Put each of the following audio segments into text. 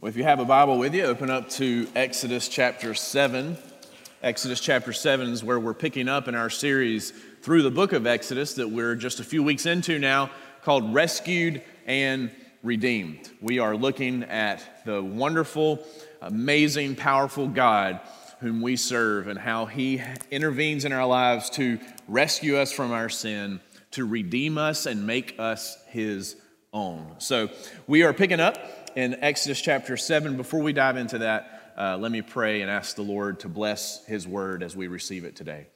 Well, if you have a Bible with you, open up to Exodus chapter 7. Exodus chapter 7 is where we're picking up in our series through the book of Exodus that we're just a few weeks into now called Rescued and Redeemed. We are looking at the wonderful, amazing, powerful God whom we serve and how he intervenes in our lives to rescue us from our sin, to redeem us and make us his own. So we are picking up in Exodus chapter 7. Before we dive into that, uh, let me pray and ask the Lord to bless his word as we receive it today.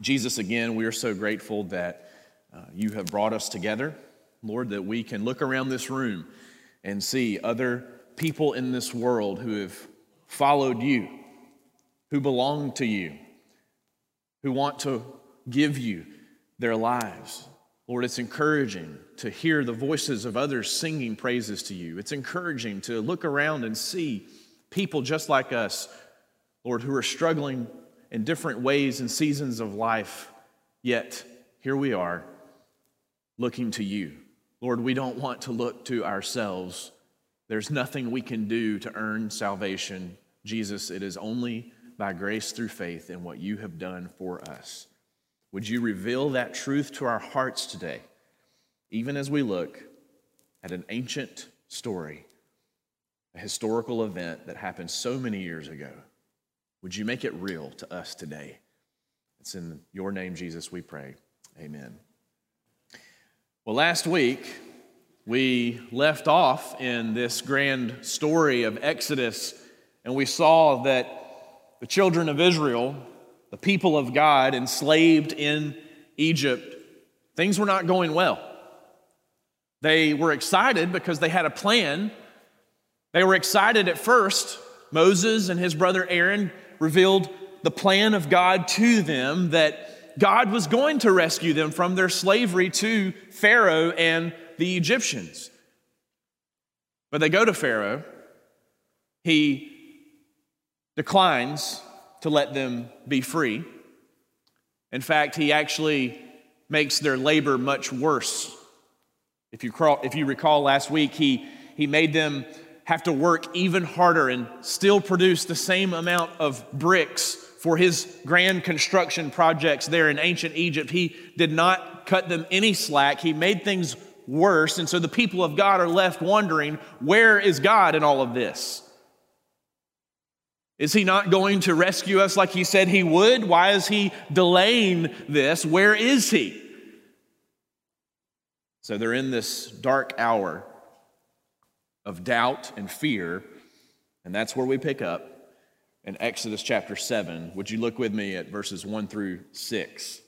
Jesus, again, we are so grateful that uh, you have brought us together, Lord, that we can look around this room and see other people in this world who have followed you, who belong to you, who want to give you their lives. Lord, it's encouraging to hear the voices of others singing praises to you. It's encouraging to look around and see people just like us, Lord, who are struggling in different ways and seasons of life, yet here we are looking to you. Lord, we don't want to look to ourselves. There's nothing we can do to earn salvation. Jesus, it is only by grace through faith in what you have done for us. Would you reveal that truth to our hearts today, even as we look at an ancient story, a historical event that happened so many years ago? Would you make it real to us today? It's in your name, Jesus, we pray. Amen. Well, last week, we left off in this grand story of Exodus, and we saw that the children of Israel the people of God enslaved in Egypt, things were not going well. They were excited because they had a plan. They were excited at first. Moses and his brother Aaron revealed the plan of God to them that God was going to rescue them from their slavery to Pharaoh and the Egyptians. But they go to Pharaoh. He declines to let them be free. In fact, he actually makes their labor much worse. If you, crawl, if you recall last week, he, he made them have to work even harder and still produce the same amount of bricks for his grand construction projects there in ancient Egypt. He did not cut them any slack. He made things worse. And so the people of God are left wondering where is God in all of this? Is he not going to rescue us like he said he would? Why is he delaying this? Where is he? So they're in this dark hour of doubt and fear, and that's where we pick up in Exodus chapter 7. Would you look with me at verses 1 through 6?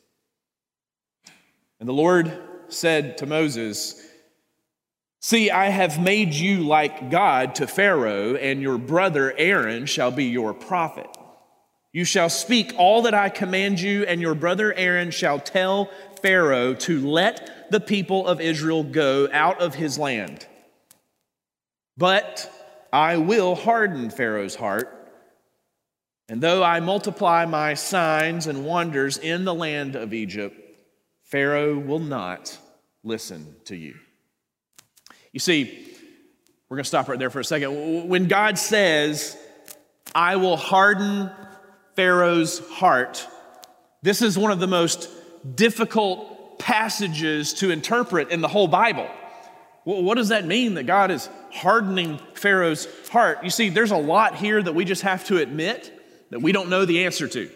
And the Lord said to Moses, See, I have made you like God to Pharaoh, and your brother Aaron shall be your prophet. You shall speak all that I command you, and your brother Aaron shall tell Pharaoh to let the people of Israel go out of his land. But I will harden Pharaoh's heart, and though I multiply my signs and wonders in the land of Egypt, Pharaoh will not listen to you. You see, we're going to stop right there for a second. When God says, I will harden Pharaoh's heart, this is one of the most difficult passages to interpret in the whole Bible. Well, what does that mean that God is hardening Pharaoh's heart? You see, there's a lot here that we just have to admit that we don't know the answer to.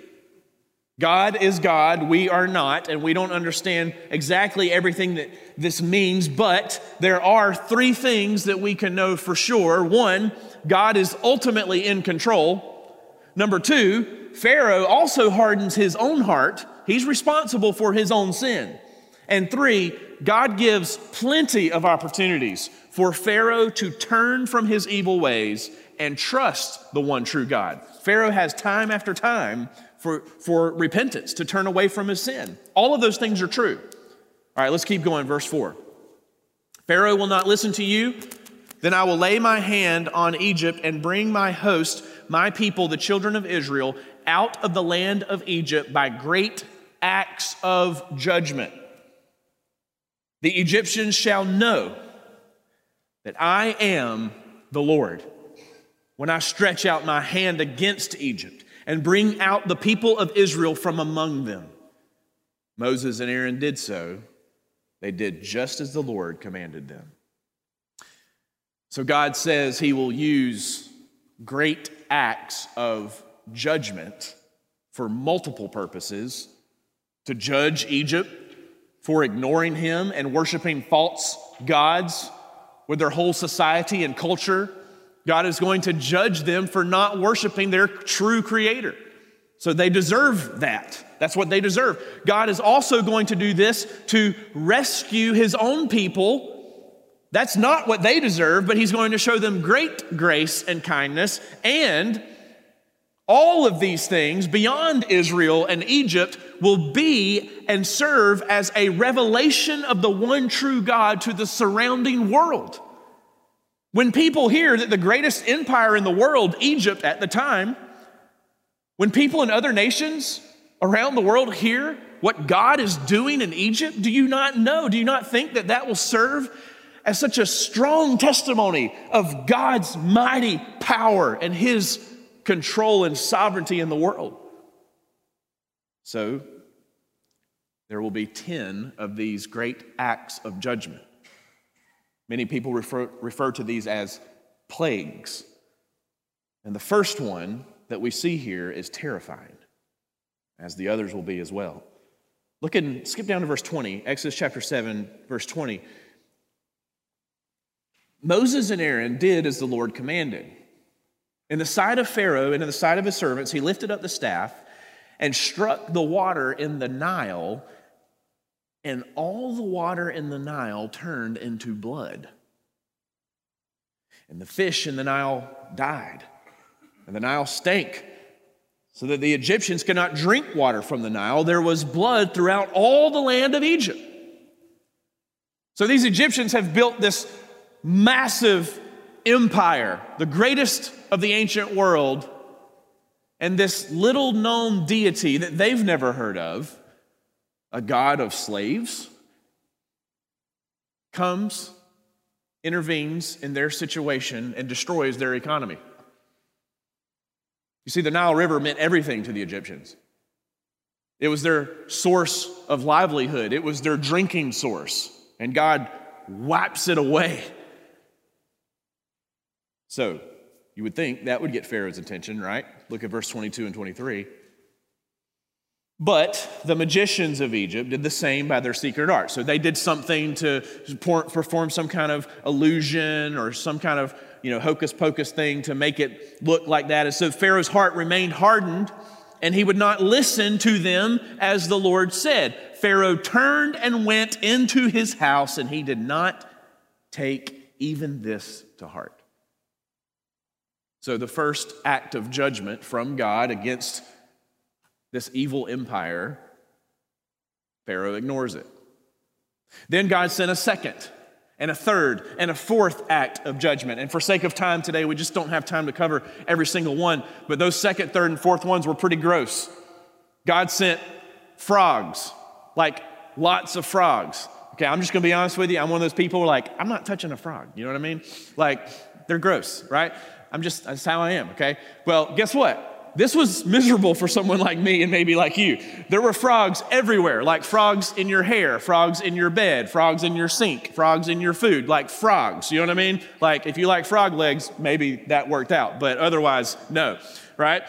God is God, we are not, and we don't understand exactly everything that this means, but there are three things that we can know for sure. One, God is ultimately in control. Number two, Pharaoh also hardens his own heart, he's responsible for his own sin. And three, God gives plenty of opportunities for Pharaoh to turn from his evil ways and trust the one true God. Pharaoh has time after time for, for repentance, to turn away from his sin. All of those things are true. All right, let's keep going. Verse 4 Pharaoh will not listen to you. Then I will lay my hand on Egypt and bring my host, my people, the children of Israel, out of the land of Egypt by great acts of judgment. The Egyptians shall know that I am the Lord when I stretch out my hand against Egypt and bring out the people of Israel from among them. Moses and Aaron did so. They did just as the Lord commanded them. So God says he will use great acts of judgment for multiple purposes to judge Egypt for ignoring him and worshiping false gods with their whole society and culture. God is going to judge them for not worshiping their true creator. So they deserve that. That's what they deserve. God is also going to do this to rescue his own people. That's not what they deserve, but he's going to show them great grace and kindness. And all of these things beyond Israel and Egypt will be and serve as a revelation of the one true God to the surrounding world. When people hear that the greatest empire in the world, Egypt at the time, when people in other nations around the world hear what God is doing in Egypt, do you not know? Do you not think that that will serve as such a strong testimony of God's mighty power and His control and sovereignty in the world? So, there will be 10 of these great acts of judgment. Many people refer, refer to these as plagues. And the first one that we see here is terrifying, as the others will be as well. Look and skip down to verse 20, Exodus chapter 7, verse 20. Moses and Aaron did as the Lord commanded. In the sight of Pharaoh and in the sight of his servants, he lifted up the staff and struck the water in the Nile, and all the water in the Nile turned into blood. And the fish in the Nile died, and the Nile stank, so that the Egyptians could not drink water from the Nile. There was blood throughout all the land of Egypt. So these Egyptians have built this massive empire, the greatest of the ancient world, and this little known deity that they've never heard of, a god of slaves, comes, intervenes in their situation, and destroys their economy. You see, the Nile River meant everything to the Egyptians. It was their source of livelihood, it was their drinking source, and God wipes it away so you would think that would get Pharaoh's attention, right? Look at verse 22 and 23. But the magicians of Egypt did the same by their secret art. So they did something to perform some kind of illusion or some kind of you know hocus pocus thing to make it look like that. And so Pharaoh's heart remained hardened, and he would not listen to them as the Lord said. Pharaoh turned and went into his house, and he did not take even this to heart. So, the first act of judgment from God against this evil empire, Pharaoh ignores it. Then God sent a second and a third and a fourth act of judgment. And for sake of time today, we just don't have time to cover every single one, but those second, third, and fourth ones were pretty gross. God sent frogs, like lots of frogs. Okay, I'm just gonna be honest with you. I'm one of those people like, I'm not touching a frog. You know what I mean? Like, they're gross, right? I'm just, that's how I am, okay? Well, guess what? This was miserable for someone like me and maybe like you. There were frogs everywhere, like frogs in your hair, frogs in your bed, frogs in your sink, frogs in your food, like frogs. You know what I mean? Like if you like frog legs, maybe that worked out, but otherwise, no, right?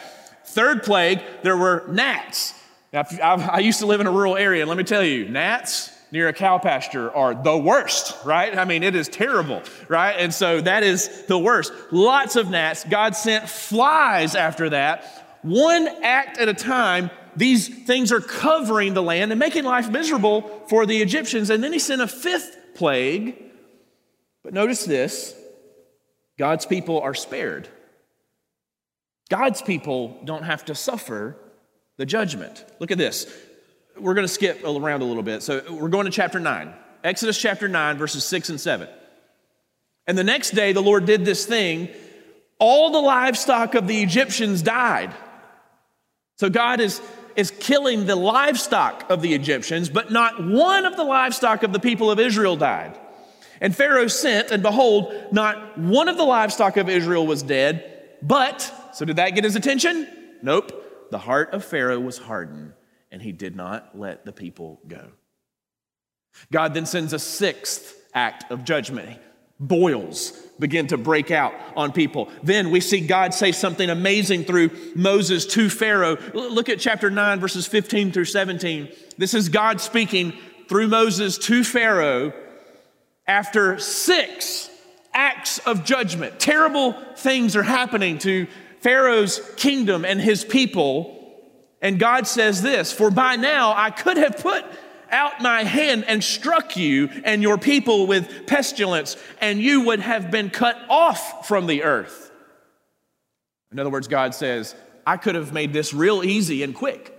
Third plague, there were gnats. Now, I used to live in a rural area, and let me tell you, gnats, near a cow pasture are the worst, right? I mean, it is terrible, right? And so that is the worst. Lots of gnats. God sent flies after that. One act at a time, these things are covering the land and making life miserable for the Egyptians. And then he sent a fifth plague. But notice this God's people are spared. God's people don't have to suffer the judgment. Look at this we're going to skip around a little bit. So we're going to chapter 9, Exodus chapter 9, verses 6 and 7. And the next day, the Lord did this thing. All the livestock of the Egyptians died. So God is, is killing the livestock of the Egyptians, but not one of the livestock of the people of Israel died. And Pharaoh sent, and behold, not one of the livestock of Israel was dead, but, so did that get his attention? Nope. The heart of Pharaoh was hardened, and he did not let the people go. God then sends a sixth act of judgment. Boils begin to break out on people. Then we see God say something amazing through Moses to Pharaoh. Look at chapter 9, verses 15 through 17. This is God speaking through Moses to Pharaoh after six acts of judgment. Terrible things are happening to Pharaoh's kingdom and his people. And God says this For by now I could have put out my hand and struck you and your people with pestilence, and you would have been cut off from the earth. In other words, God says, I could have made this real easy and quick.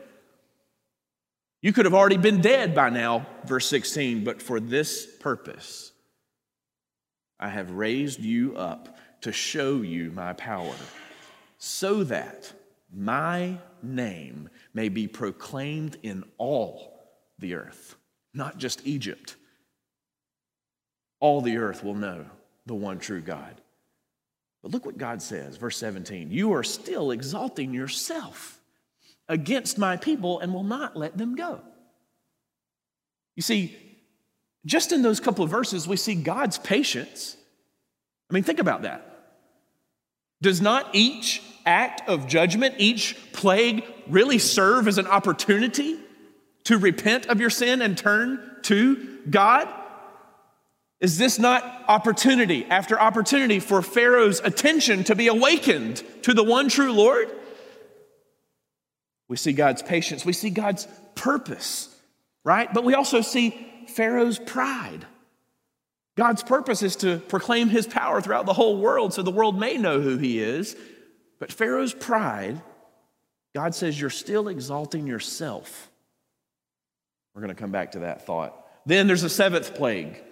You could have already been dead by now, verse 16, but for this purpose, I have raised you up to show you my power, so that my name may be proclaimed in all the earth, not just Egypt. All the earth will know the one true God. But look what God says, verse 17 You are still exalting yourself against my people and will not let them go. You see, just in those couple of verses, we see God's patience. I mean, think about that. Does not each act of judgment, each plague, really serve as an opportunity to repent of your sin and turn to God? Is this not opportunity after opportunity for Pharaoh's attention to be awakened to the one true Lord? We see God's patience, we see God's purpose, right? But we also see Pharaoh's pride. God's purpose is to proclaim his power throughout the whole world so the world may know who he is. But Pharaoh's pride, God says, you're still exalting yourself we're going to come back to that thought. Then there's a seventh plague,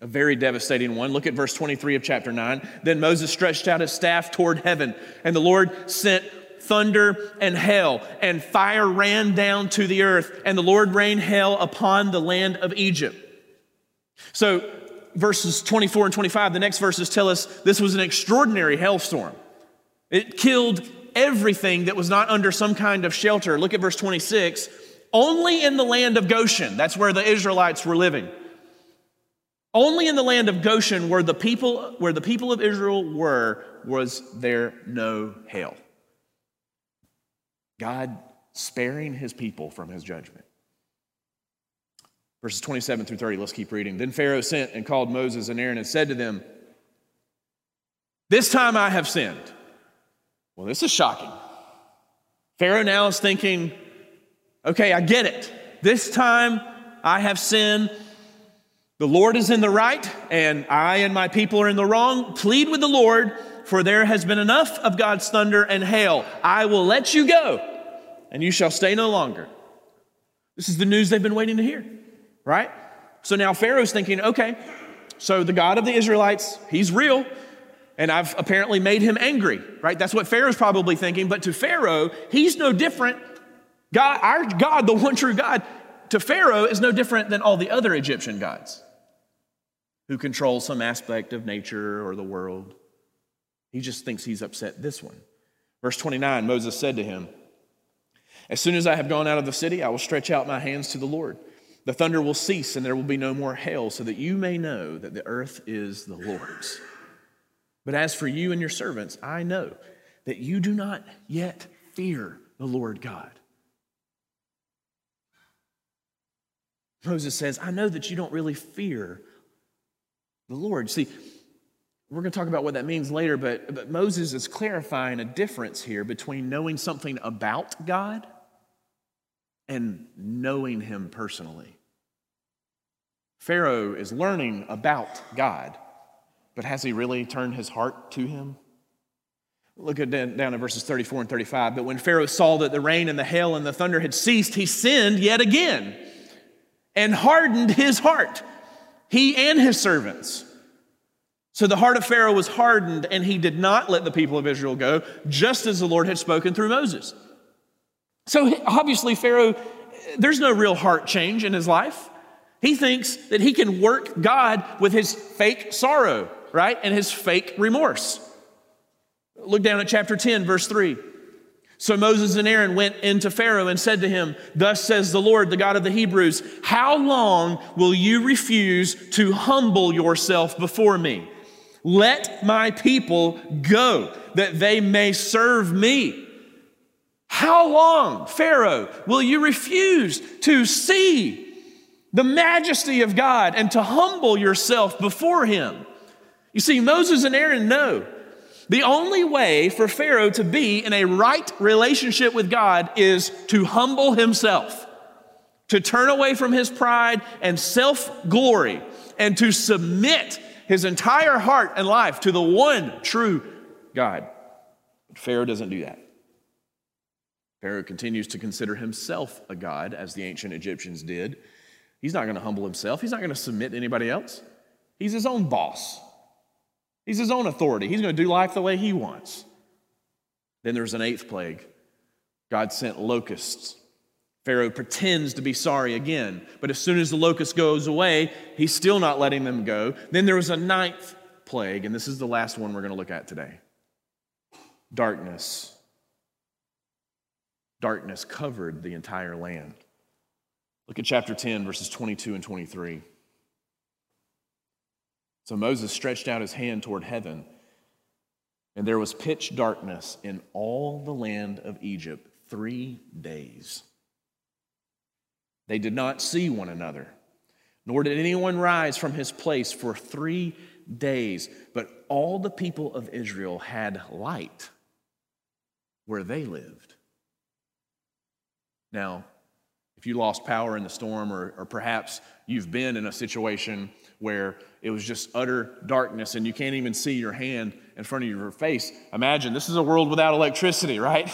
a very devastating one. Look at verse 23 of chapter 9. Then Moses stretched out his staff toward heaven, and the Lord sent thunder and hail, and fire ran down to the earth, and the Lord rained hail upon the land of Egypt. So, verses 24 and 25, the next verses tell us this was an extraordinary hailstorm. It killed everything that was not under some kind of shelter. Look at verse 26 only in the land of Goshen, that's where the Israelites were living. Only in the land of Goshen, where the people, where the people of Israel were, was there no hail. God sparing his people from his judgment. Verses 27 through 30, let's keep reading. Then Pharaoh sent and called Moses and Aaron and said to them, This time I have sinned. Well, this is shocking. Pharaoh now is thinking, Okay, I get it. This time I have sinned. The Lord is in the right, and I and my people are in the wrong. Plead with the Lord, for there has been enough of God's thunder and hail. I will let you go, and you shall stay no longer. This is the news they've been waiting to hear, right? So now Pharaoh's thinking, okay, so the God of the Israelites, he's real, and I've apparently made him angry, right? That's what Pharaoh's probably thinking. But to Pharaoh, he's no different God, our God, the one true God, to Pharaoh is no different than all the other Egyptian gods who control some aspect of nature or the world. He just thinks he's upset this one. Verse 29 Moses said to him, As soon as I have gone out of the city, I will stretch out my hands to the Lord. The thunder will cease and there will be no more hail, so that you may know that the earth is the Lord's. But as for you and your servants, I know that you do not yet fear the Lord God. Moses says, I know that you don't really fear the Lord. See, we're going to talk about what that means later, but, but Moses is clarifying a difference here between knowing something about God and knowing Him personally. Pharaoh is learning about God, but has he really turned his heart to Him? Look at down, at verses 34 and 35. But when Pharaoh saw that the rain and the hail and the thunder had ceased, he sinned yet again and hardened his heart, he and his servants. So the heart of Pharaoh was hardened, and he did not let the people of Israel go, just as the Lord had spoken through Moses. So obviously, Pharaoh, there's no real heart change in his life. He thinks that he can work God with his fake sorrow, right? And his fake remorse. Look down at chapter 10, verse 3. So Moses and Aaron went into Pharaoh and said to him, Thus says the Lord, the God of the Hebrews, How long will you refuse to humble yourself before me? Let my people go, that they may serve me. How long, Pharaoh, will you refuse to see the majesty of God and to humble yourself before him? You see, Moses and Aaron know the only way for Pharaoh to be in a right relationship with God is to humble himself, to turn away from his pride and self glory, and to submit his entire heart and life to the one true God. But Pharaoh doesn't do that. Pharaoh continues to consider himself a God, as the ancient Egyptians did. He's not going to humble himself, he's not going to submit to anybody else. He's his own boss. He's his own authority. He's going to do life the way he wants. Then there's an eighth plague. God sent locusts. Pharaoh pretends to be sorry again, but as soon as the locust goes away, he's still not letting them go. Then there was a ninth plague, and this is the last one we're going to look at today darkness. Darkness covered the entire land. Look at chapter 10, verses 22 and 23. So Moses stretched out his hand toward heaven, and there was pitch darkness in all the land of Egypt three days. They did not see one another, nor did anyone rise from his place for three days. But all the people of Israel had light where they lived. Now, if you lost power in the storm, or, or perhaps you've been in a situation where it was just utter darkness and you can't even see your hand in front of your face. Imagine this is a world without electricity, right?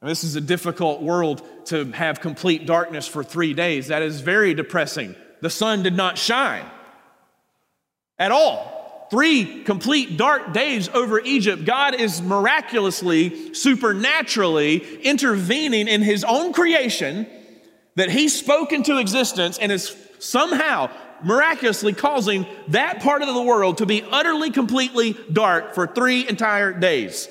And this is a difficult world to have complete darkness for three days. That is very depressing. The sun did not shine at all. Three complete dark days over Egypt. God is miraculously, supernaturally intervening in his own creation that he spoke into existence and is somehow miraculously causing that part of the world to be utterly, completely dark for three entire days.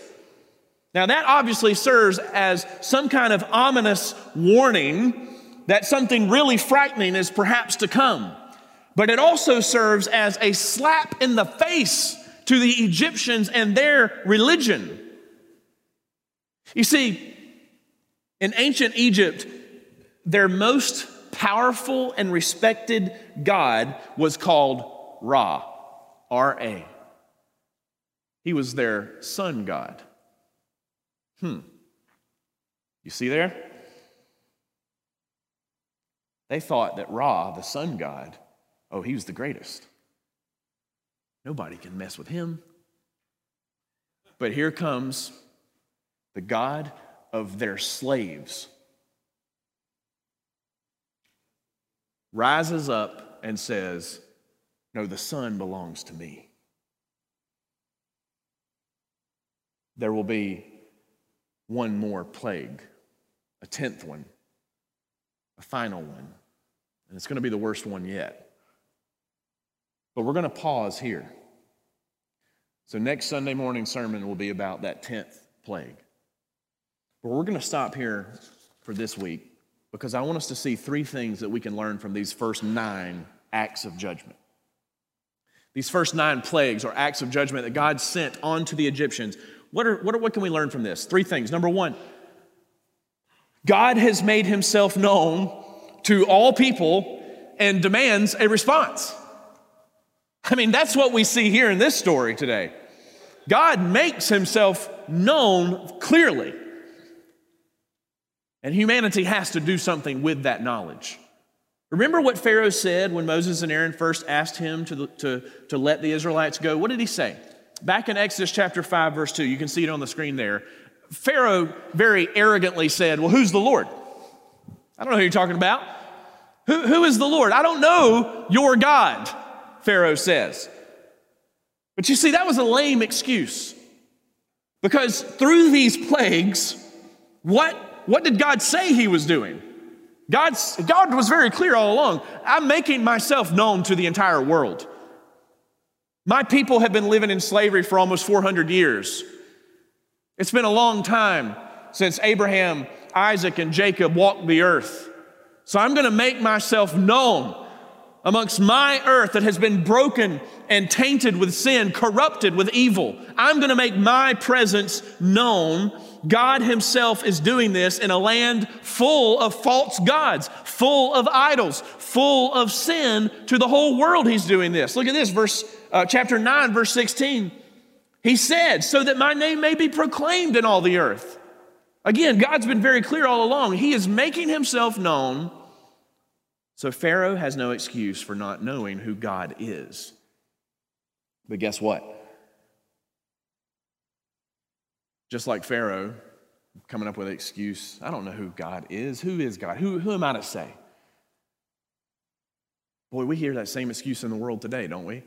Now, that obviously serves as some kind of ominous warning that something really frightening is perhaps to come. But it also serves as a slap in the face to the Egyptians and their religion. You see, in ancient Egypt, their most powerful and respected God was called Ra, R A. He was their sun god. Hmm. You see there? They thought that Ra, the sun god, oh, he was the greatest. Nobody can mess with him. But here comes the God of their slaves rises up and says, No, the sun belongs to me. There will be one more plague, a tenth one, a final one, and it's going to be the worst one yet. But we're going to pause here. So, next Sunday morning sermon will be about that tenth plague. But we're going to stop here for this week because I want us to see three things that we can learn from these first nine acts of judgment. These first nine plagues or acts of judgment that God sent onto the Egyptians. What, are, what, are, what can we learn from this? Three things. Number one, God has made himself known to all people and demands a response. I mean, that's what we see here in this story today. God makes himself known clearly. And humanity has to do something with that knowledge. Remember what Pharaoh said when Moses and Aaron first asked him to, to, to let the Israelites go? What did he say? Back in Exodus chapter 5, verse 2, you can see it on the screen there. Pharaoh very arrogantly said, Well, who's the Lord? I don't know who you're talking about. Who, who is the Lord? I don't know your God, Pharaoh says. But you see, that was a lame excuse. Because through these plagues, what what did God say he was doing? God's, God was very clear all along. I'm making myself known to the entire world. My people have been living in slavery for almost 400 years. It's been a long time since Abraham, Isaac, and Jacob walked the earth. So I'm going to make myself known amongst my earth that has been broken and tainted with sin, corrupted with evil. I'm going to make my presence known. God Himself is doing this in a land full of false gods, full of idols, full of sin. To the whole world, He's doing this. Look at this, verse uh, chapter 9, verse 16. He said, So that my name may be proclaimed in all the earth. Again, God's been very clear all along. He is making Himself known so Pharaoh has no excuse for not knowing who God is. But guess what? Just like Pharaoh coming up with an excuse, I don't know who God is. Who is God? Who, who am I to say? Boy, we hear that same excuse in the world today, don't we?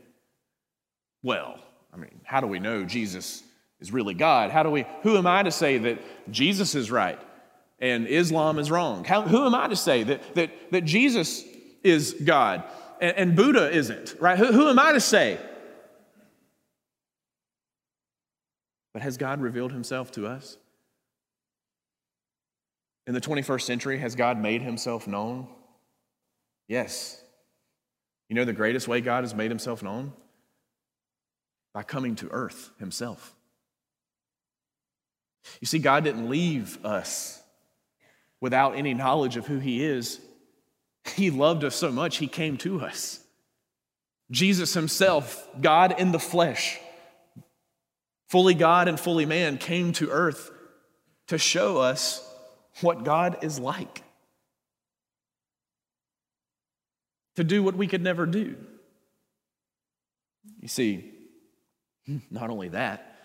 Well, I mean, how do we know Jesus is really God? How do we, who am I to say that Jesus is right? and Islam is wrong? How, who am I to say that, that, that Jesus is God and, and Buddha isn't, right? Who, who am I to say? But has God revealed himself to us? In the 21st century, has God made himself known? Yes. You know the greatest way God has made himself known? By coming to earth himself. You see, God didn't leave us without any knowledge of who He is. He loved us so much, He came to us. Jesus Himself, God in the flesh, fully God and fully man, came to earth to show us what God is like, to do what we could never do. You see, not only that,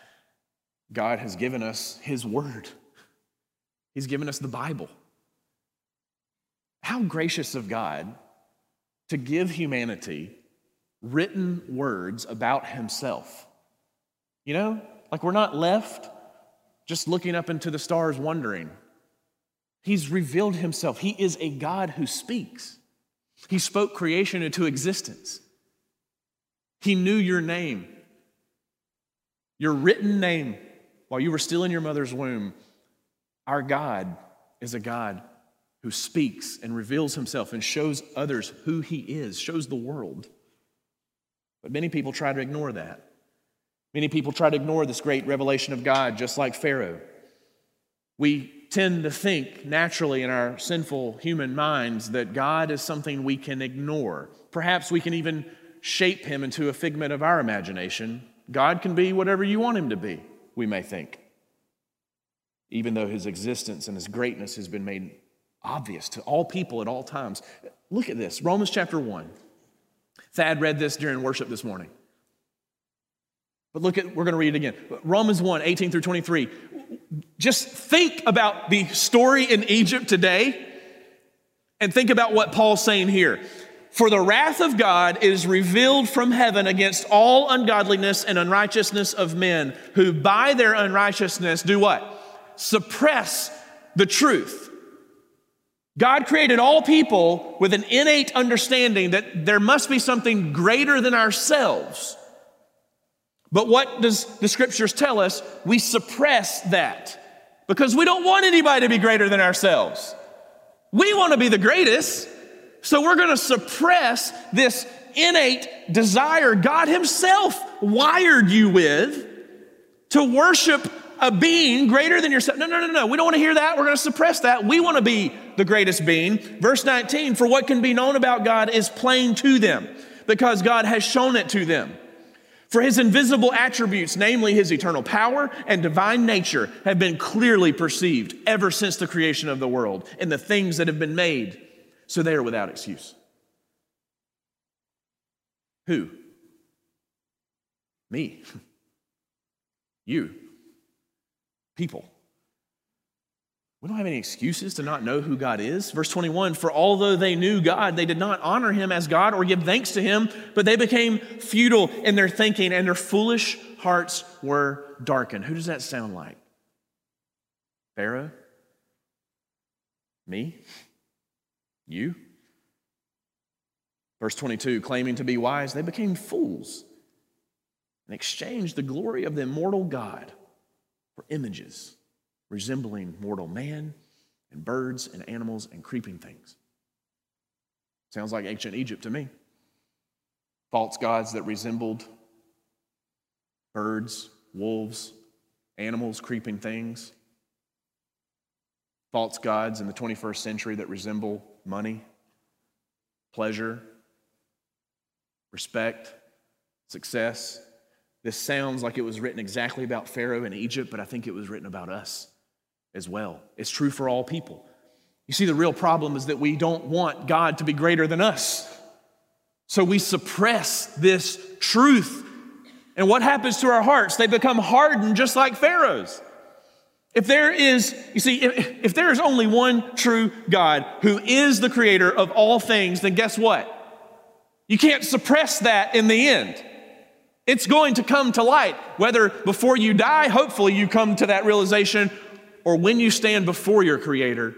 God has given us His Word, He's given us the Bible. How gracious of God to give humanity written words about himself. You know, like we're not left just looking up into the stars wondering. He's revealed himself. He is a God who speaks. He spoke creation into existence. He knew your name, your written name, while you were still in your mother's womb. Our God is a God who speaks and reveals himself and shows others who he is, shows the world. But many people try to ignore that. Many people try to ignore this great revelation of God, just like Pharaoh. We tend to think naturally in our sinful human minds that God is something we can ignore. Perhaps we can even shape him into a figment of our imagination. God can be whatever you want him to be, we may think, even though his existence and his greatness has been made obvious to all people at all times. Look at this Romans chapter 1. Thad read this during worship this morning. But look at, we're going to read it again. Romans 1 18 through 23. Just think about the story in Egypt today and think about what Paul's saying here. For the wrath of God is revealed from heaven against all ungodliness and unrighteousness of men who by their unrighteousness do what? Suppress the truth. God created all people with an innate understanding that there must be something greater than ourselves. But what does the scriptures tell us? We suppress that because we don't want anybody to be greater than ourselves. We want to be the greatest. So we're going to suppress this innate desire God Himself wired you with to worship a being greater than yourself. No, no, no, no. We don't want to hear that. We're going to suppress that. We want to be the greatest being. Verse 19 For what can be known about God is plain to them, because God has shown it to them. For his invisible attributes, namely his eternal power and divine nature, have been clearly perceived ever since the creation of the world and the things that have been made. So they are without excuse. Who? Me. you people. We don't have any excuses to not know who God is. Verse 21 For although they knew God, they did not honor him as God or give thanks to him, but they became futile in their thinking, and their foolish hearts were darkened. Who does that sound like? Pharaoh? Me? You? Verse 22 claiming to be wise, they became fools and exchanged the glory of the immortal God for images resembling mortal man and birds and animals and creeping things. Sounds like ancient Egypt to me. False gods that resembled birds, wolves, animals, creeping things. False gods in the 21st century that resemble money, pleasure, respect, success. This sounds like it was written exactly about Pharaoh and Egypt, but I think it was written about us as well. It's true for all people. You see, the real problem is that we don't want God to be greater than us. So we suppress this truth. And what happens to our hearts? They become hardened just like Pharaoh's. If there is, you see, if, if there is only one true God who is the creator of all things, then guess what? You can't suppress that in the end. It's going to come to light, whether before you die, hopefully you come to that realization, or when you stand before your Creator,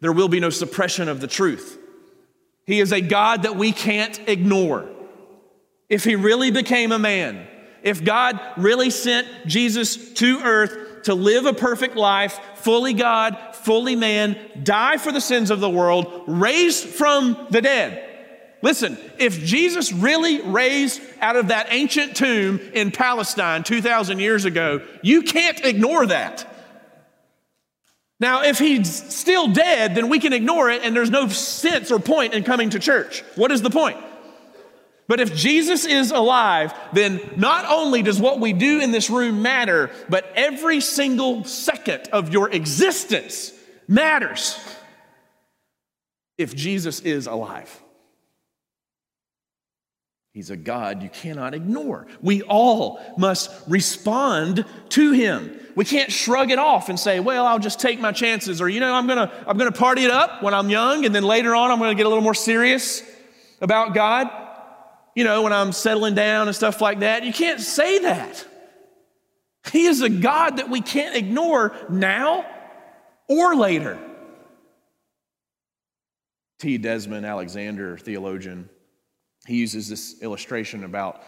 there will be no suppression of the truth. He is a God that we can't ignore. If He really became a man, if God really sent Jesus to earth to live a perfect life, fully God, fully man, die for the sins of the world, raised from the dead, Listen, if Jesus really raised out of that ancient tomb in Palestine 2,000 years ago, you can't ignore that. Now, if he's still dead, then we can ignore it and there's no sense or point in coming to church. What is the point? But if Jesus is alive, then not only does what we do in this room matter, but every single second of your existence matters if Jesus is alive. He's a God you cannot ignore. We all must respond to him. We can't shrug it off and say, well, I'll just take my chances, or, you know, I'm gonna, I'm gonna party it up when I'm young, and then later on I'm gonna get a little more serious about God, you know, when I'm settling down and stuff like that. You can't say that. He is a God that we can't ignore now or later. T. Desmond Alexander, theologian, he uses this illustration about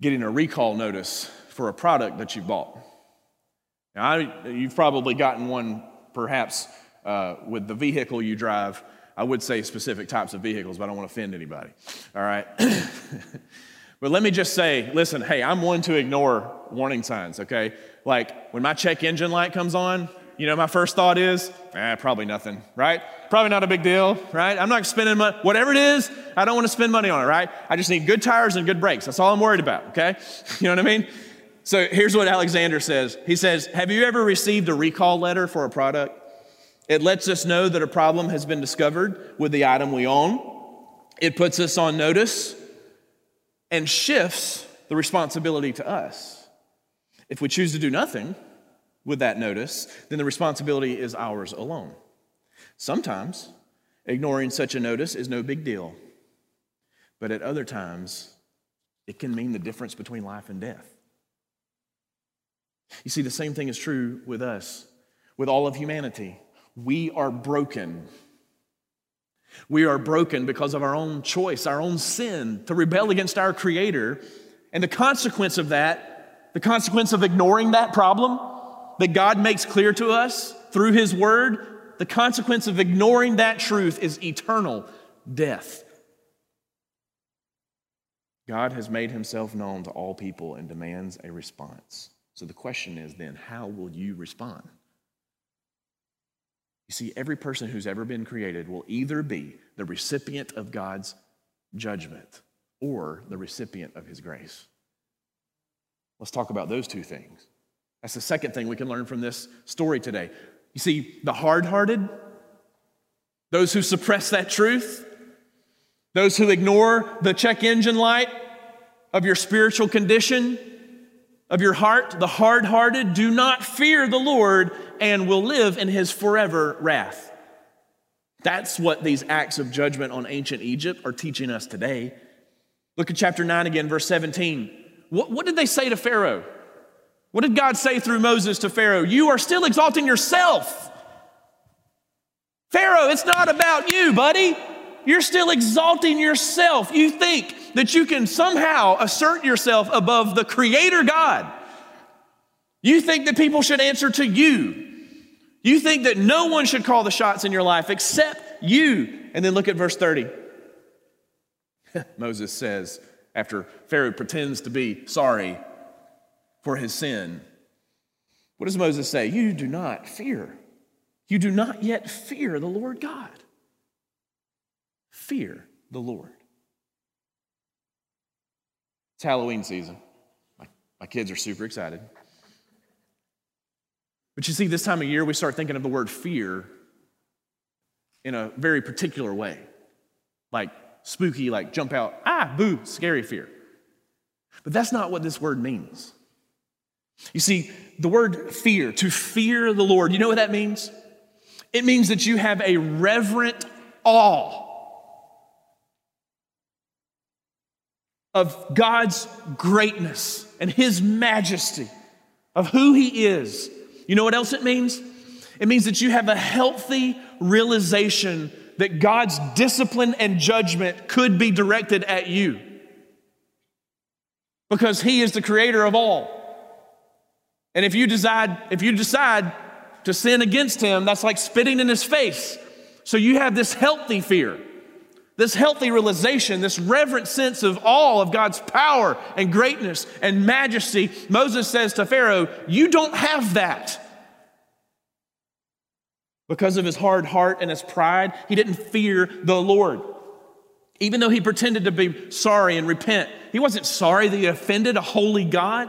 getting a recall notice for a product that you bought. Now, I, you've probably gotten one perhaps uh, with the vehicle you drive. I would say specific types of vehicles, but I don't want to offend anybody. All right? but let me just say listen, hey, I'm one to ignore warning signs, okay? Like when my check engine light comes on, you know, my first thought is, eh, probably nothing, right? Probably not a big deal, right? I'm not spending money, whatever it is, I don't want to spend money on it, right? I just need good tires and good brakes. That's all I'm worried about, okay? You know what I mean? So here's what Alexander says He says, Have you ever received a recall letter for a product? It lets us know that a problem has been discovered with the item we own. It puts us on notice and shifts the responsibility to us. If we choose to do nothing, with that notice, then the responsibility is ours alone. Sometimes ignoring such a notice is no big deal, but at other times, it can mean the difference between life and death. You see, the same thing is true with us, with all of humanity. We are broken. We are broken because of our own choice, our own sin to rebel against our Creator. And the consequence of that, the consequence of ignoring that problem, that God makes clear to us through His Word, the consequence of ignoring that truth is eternal death. God has made Himself known to all people and demands a response. So the question is then, how will you respond? You see, every person who's ever been created will either be the recipient of God's judgment or the recipient of His grace. Let's talk about those two things. That's the second thing we can learn from this story today. You see, the hard hearted, those who suppress that truth, those who ignore the check engine light of your spiritual condition, of your heart, the hard hearted, do not fear the Lord and will live in his forever wrath. That's what these acts of judgment on ancient Egypt are teaching us today. Look at chapter 9 again, verse 17. What, what did they say to Pharaoh? What did God say through Moses to Pharaoh? You are still exalting yourself. Pharaoh, it's not about you, buddy. You're still exalting yourself. You think that you can somehow assert yourself above the Creator God. You think that people should answer to you. You think that no one should call the shots in your life except you. And then look at verse 30. Moses says, after Pharaoh pretends to be sorry for his sin, what does Moses say? You do not fear. You do not yet fear the Lord God. Fear the Lord. It's Halloween season. My, my kids are super excited. But you see, this time of year, we start thinking of the word fear in a very particular way. Like spooky, like jump out, ah, boo, scary fear. But that's not what this word means. You see, the word fear, to fear the Lord, you know what that means? It means that you have a reverent awe of God's greatness and His majesty, of who He is. You know what else it means? It means that you have a healthy realization that God's discipline and judgment could be directed at you because He is the creator of all. And if you decide, if you decide to sin against Him, that's like spitting in His face. So you have this healthy fear this healthy realization, this reverent sense of awe of God's power and greatness and majesty, Moses says to Pharaoh, You don't have that. Because of his hard heart and his pride, he didn't fear the Lord. Even though he pretended to be sorry and repent, he wasn't sorry that he offended a holy God,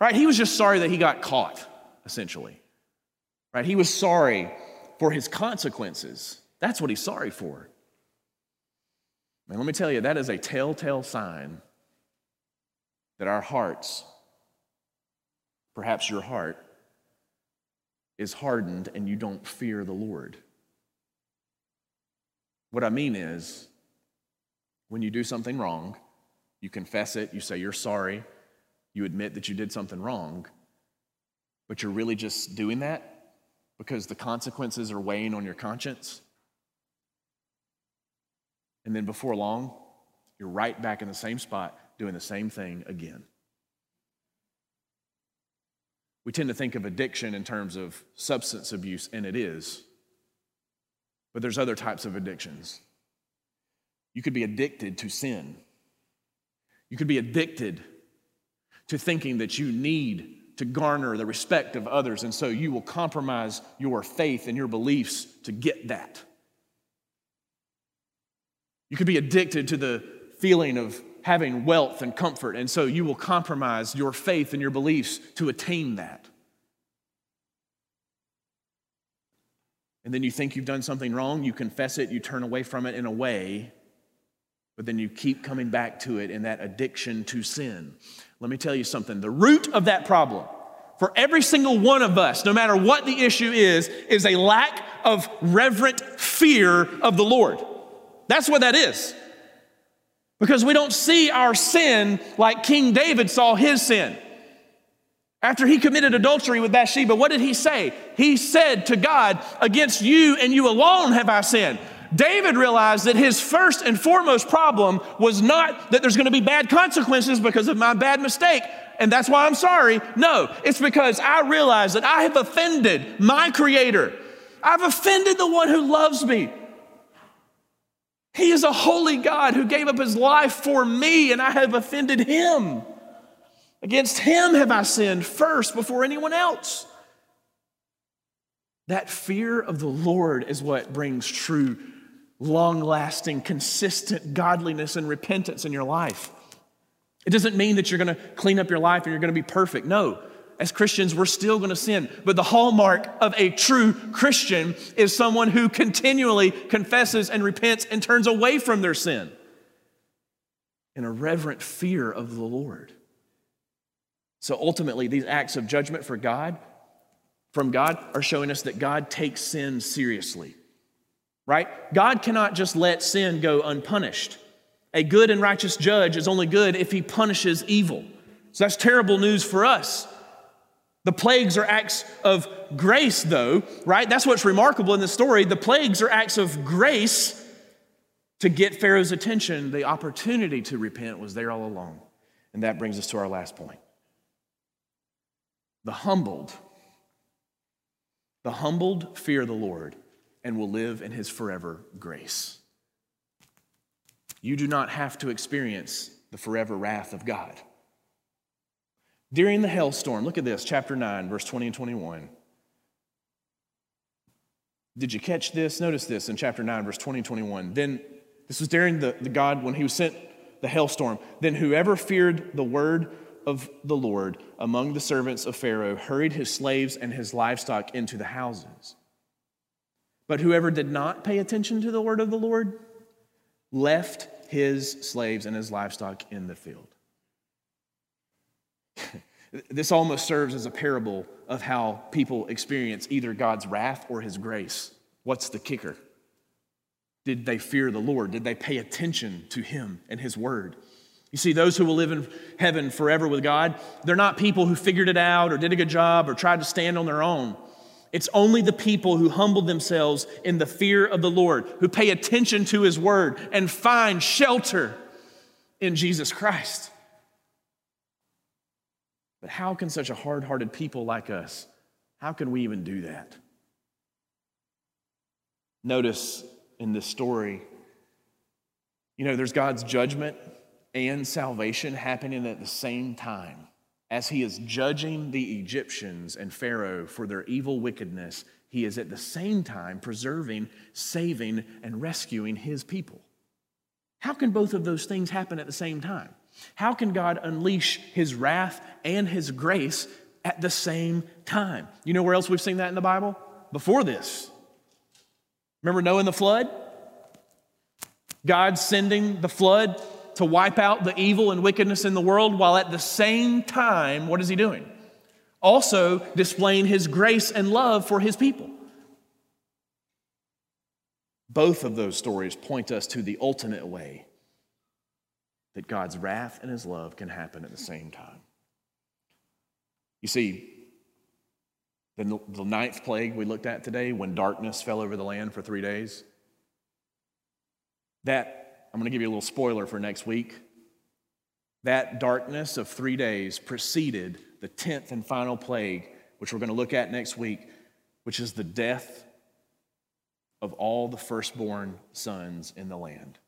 right? He was just sorry that he got caught, essentially, right? He was sorry for his consequences. That's what he's sorry for. And let me tell you, that is a telltale sign that our hearts, perhaps your heart, is hardened and you don't fear the Lord. What I mean is, when you do something wrong, you confess it, you say you're sorry, you admit that you did something wrong, but you're really just doing that because the consequences are weighing on your conscience. And then before long, you're right back in the same spot doing the same thing again. We tend to think of addiction in terms of substance abuse, and it is. But there's other types of addictions. You could be addicted to sin. You could be addicted to thinking that you need to garner the respect of others, and so you will compromise your faith and your beliefs to get that. You could be addicted to the feeling of having wealth and comfort, and so you will compromise your faith and your beliefs to attain that. And then you think you've done something wrong, you confess it, you turn away from it in a way, but then you keep coming back to it in that addiction to sin. Let me tell you something the root of that problem for every single one of us, no matter what the issue is, is a lack of reverent fear of the Lord. That's what that is. Because we don't see our sin like King David saw his sin. After he committed adultery with Bathsheba, what did he say? He said to God, Against you and you alone have I sinned. David realized that his first and foremost problem was not that there's going to be bad consequences because of my bad mistake, and that's why I'm sorry. No, it's because I realize that I have offended my Creator. I've offended the one who loves me. He is a holy God who gave up his life for me, and I have offended him. Against him have I sinned first before anyone else. That fear of the Lord is what brings true, long lasting, consistent godliness and repentance in your life. It doesn't mean that you're going to clean up your life and you're going to be perfect. No, as Christians, we're still going to sin. But the hallmark of a true Christian is someone who continually confesses and repents and turns away from their sin in a reverent fear of the Lord. So ultimately, these acts of judgment for God, from God, are showing us that God takes sin seriously. Right? God cannot just let sin go unpunished. A good and righteous judge is only good if he punishes evil. So that's terrible news for us The plagues are acts of grace, though, right? That's what's remarkable in the story. The plagues are acts of grace to get Pharaoh's attention. The opportunity to repent was there all along. And that brings us to our last point. The humbled, the humbled fear the Lord and will live in his forever grace. You do not have to experience the forever wrath of God. During the hailstorm, look at this, chapter 9, verse 20 and 21. Did you catch this? Notice this in chapter 9, verse 20 and 21. Then, this was during the, the God, when he was sent the hailstorm. Then whoever feared the word of the Lord among the servants of Pharaoh hurried his slaves and his livestock into the houses. But whoever did not pay attention to the word of the Lord left his slaves and his livestock in the field. this almost serves as a parable of how people experience either God's wrath or his grace. What's the kicker? Did they fear the Lord? Did they pay attention to him and his word? You see, those who will live in heaven forever with God, they're not people who figured it out or did a good job or tried to stand on their own. It's only the people who humble themselves in the fear of the Lord, who pay attention to his word and find shelter in Jesus Christ. But how can such a hard hearted people like us, how can we even do that? Notice in this story, you know, there's God's judgment and salvation happening at the same time. As he is judging the Egyptians and Pharaoh for their evil wickedness, he is at the same time preserving, saving, and rescuing his people. How can both of those things happen at the same time? How can God unleash his wrath and his grace at the same time? You know where else we've seen that in the Bible? Before this. Remember Noah and the flood? God sending the flood to wipe out the evil and wickedness in the world, while at the same time, what is he doing? Also displaying his grace and love for his people. Both of those stories point us to the ultimate way that God's wrath and his love can happen at the same time. You see, the, the ninth plague we looked at today, when darkness fell over the land for three days, that I'm going to give you a little spoiler for next week. That darkness of three days preceded the 10th and final plague, which we're going to look at next week, which is the death of all the firstborn sons in the land.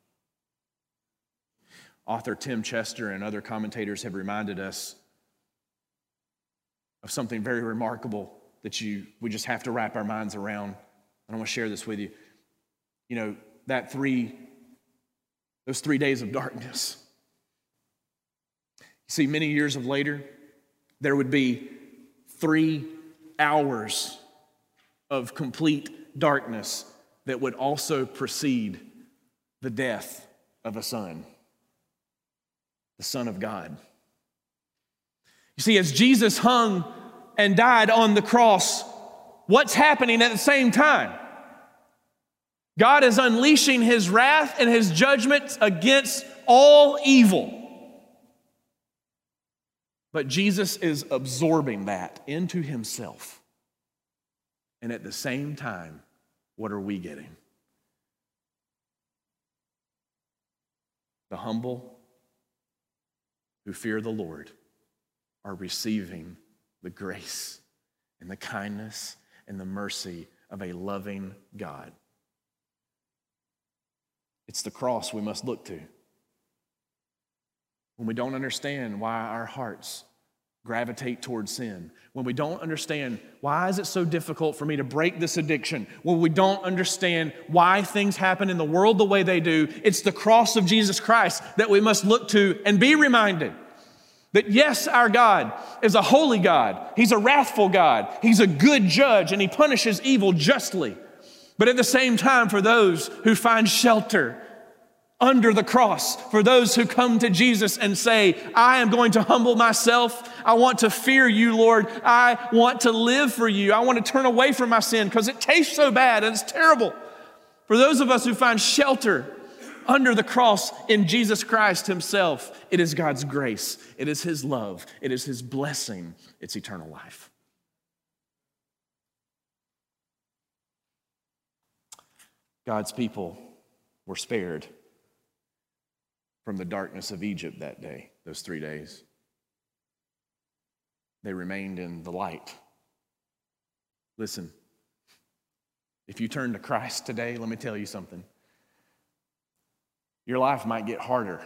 Author Tim Chester and other commentators have reminded us of something very remarkable that you, we just have to wrap our minds around. And I want to share this with you. You know, that three those three days of darkness. You see, many years of later, there would be three hours of complete darkness that would also precede the death of a son, the Son of God. You see, as Jesus hung and died on the cross, what's happening at the same time? God is unleashing his wrath and his judgment against all evil. But Jesus is absorbing that into himself. And at the same time, what are we getting? The humble who fear the Lord are receiving the grace and the kindness and the mercy of a loving God. It's the cross we must look to. When we don't understand why our hearts gravitate towards sin, when we don't understand why is it so difficult for me to break this addiction, when we don't understand why things happen in the world the way they do, it's the cross of Jesus Christ that we must look to and be reminded that yes, our God is a holy God. He's a wrathful God. He's a good judge and he punishes evil justly. But at the same time, for those who find shelter under the cross, for those who come to Jesus and say, I am going to humble myself. I want to fear you, Lord. I want to live for you. I want to turn away from my sin because it tastes so bad and it's terrible. For those of us who find shelter under the cross in Jesus Christ Himself, it is God's grace, it is His love, it is His blessing, it's eternal life. God's people were spared from the darkness of Egypt that day, those three days. They remained in the light. Listen, if you turn to Christ today, let me tell you something. Your life might get harder.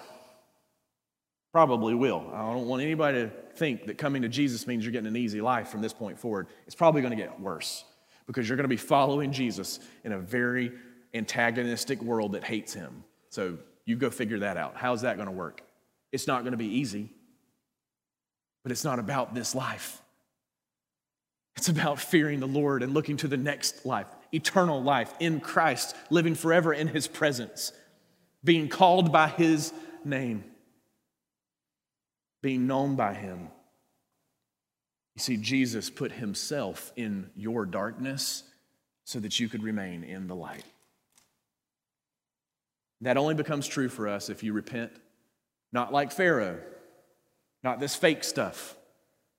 Probably will. I don't want anybody to think that coming to Jesus means you're getting an easy life from this point forward. It's probably going to get worse because you're going to be following Jesus in a very antagonistic world that hates him. So you go figure that out. How's that going to work? It's not going to be easy, but it's not about this life. It's about fearing the Lord and looking to the next life, eternal life in Christ, living forever in his presence, being called by his name, being known by him. You see, Jesus put himself in your darkness so that you could remain in the light. That only becomes true for us if you repent, not like Pharaoh, not this fake stuff,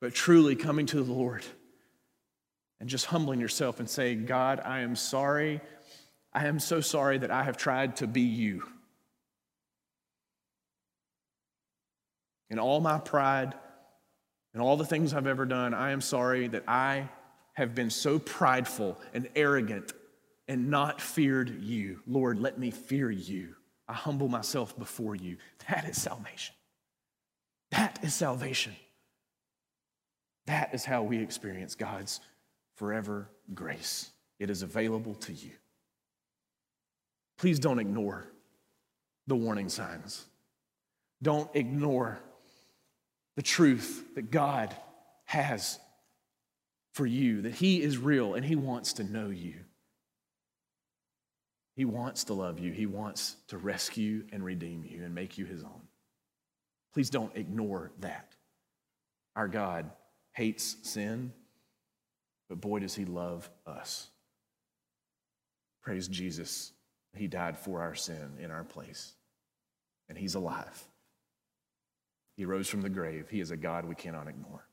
but truly coming to the Lord and just humbling yourself and saying, God, I am sorry. I am so sorry that I have tried to be you. In all my pride and all the things I've ever done, I am sorry that I have been so prideful and arrogant and not feared you. Lord, let me fear you. I humble myself before you. That is salvation. That is salvation. That is how we experience God's forever grace. It is available to you. Please don't ignore the warning signs. Don't ignore the truth that God has for you, that He is real and He wants to know you. He wants to love you. He wants to rescue and redeem you and make you his own. Please don't ignore that. Our God hates sin, but boy, does he love us. Praise Jesus. He died for our sin in our place, and he's alive. He rose from the grave. He is a God we cannot ignore.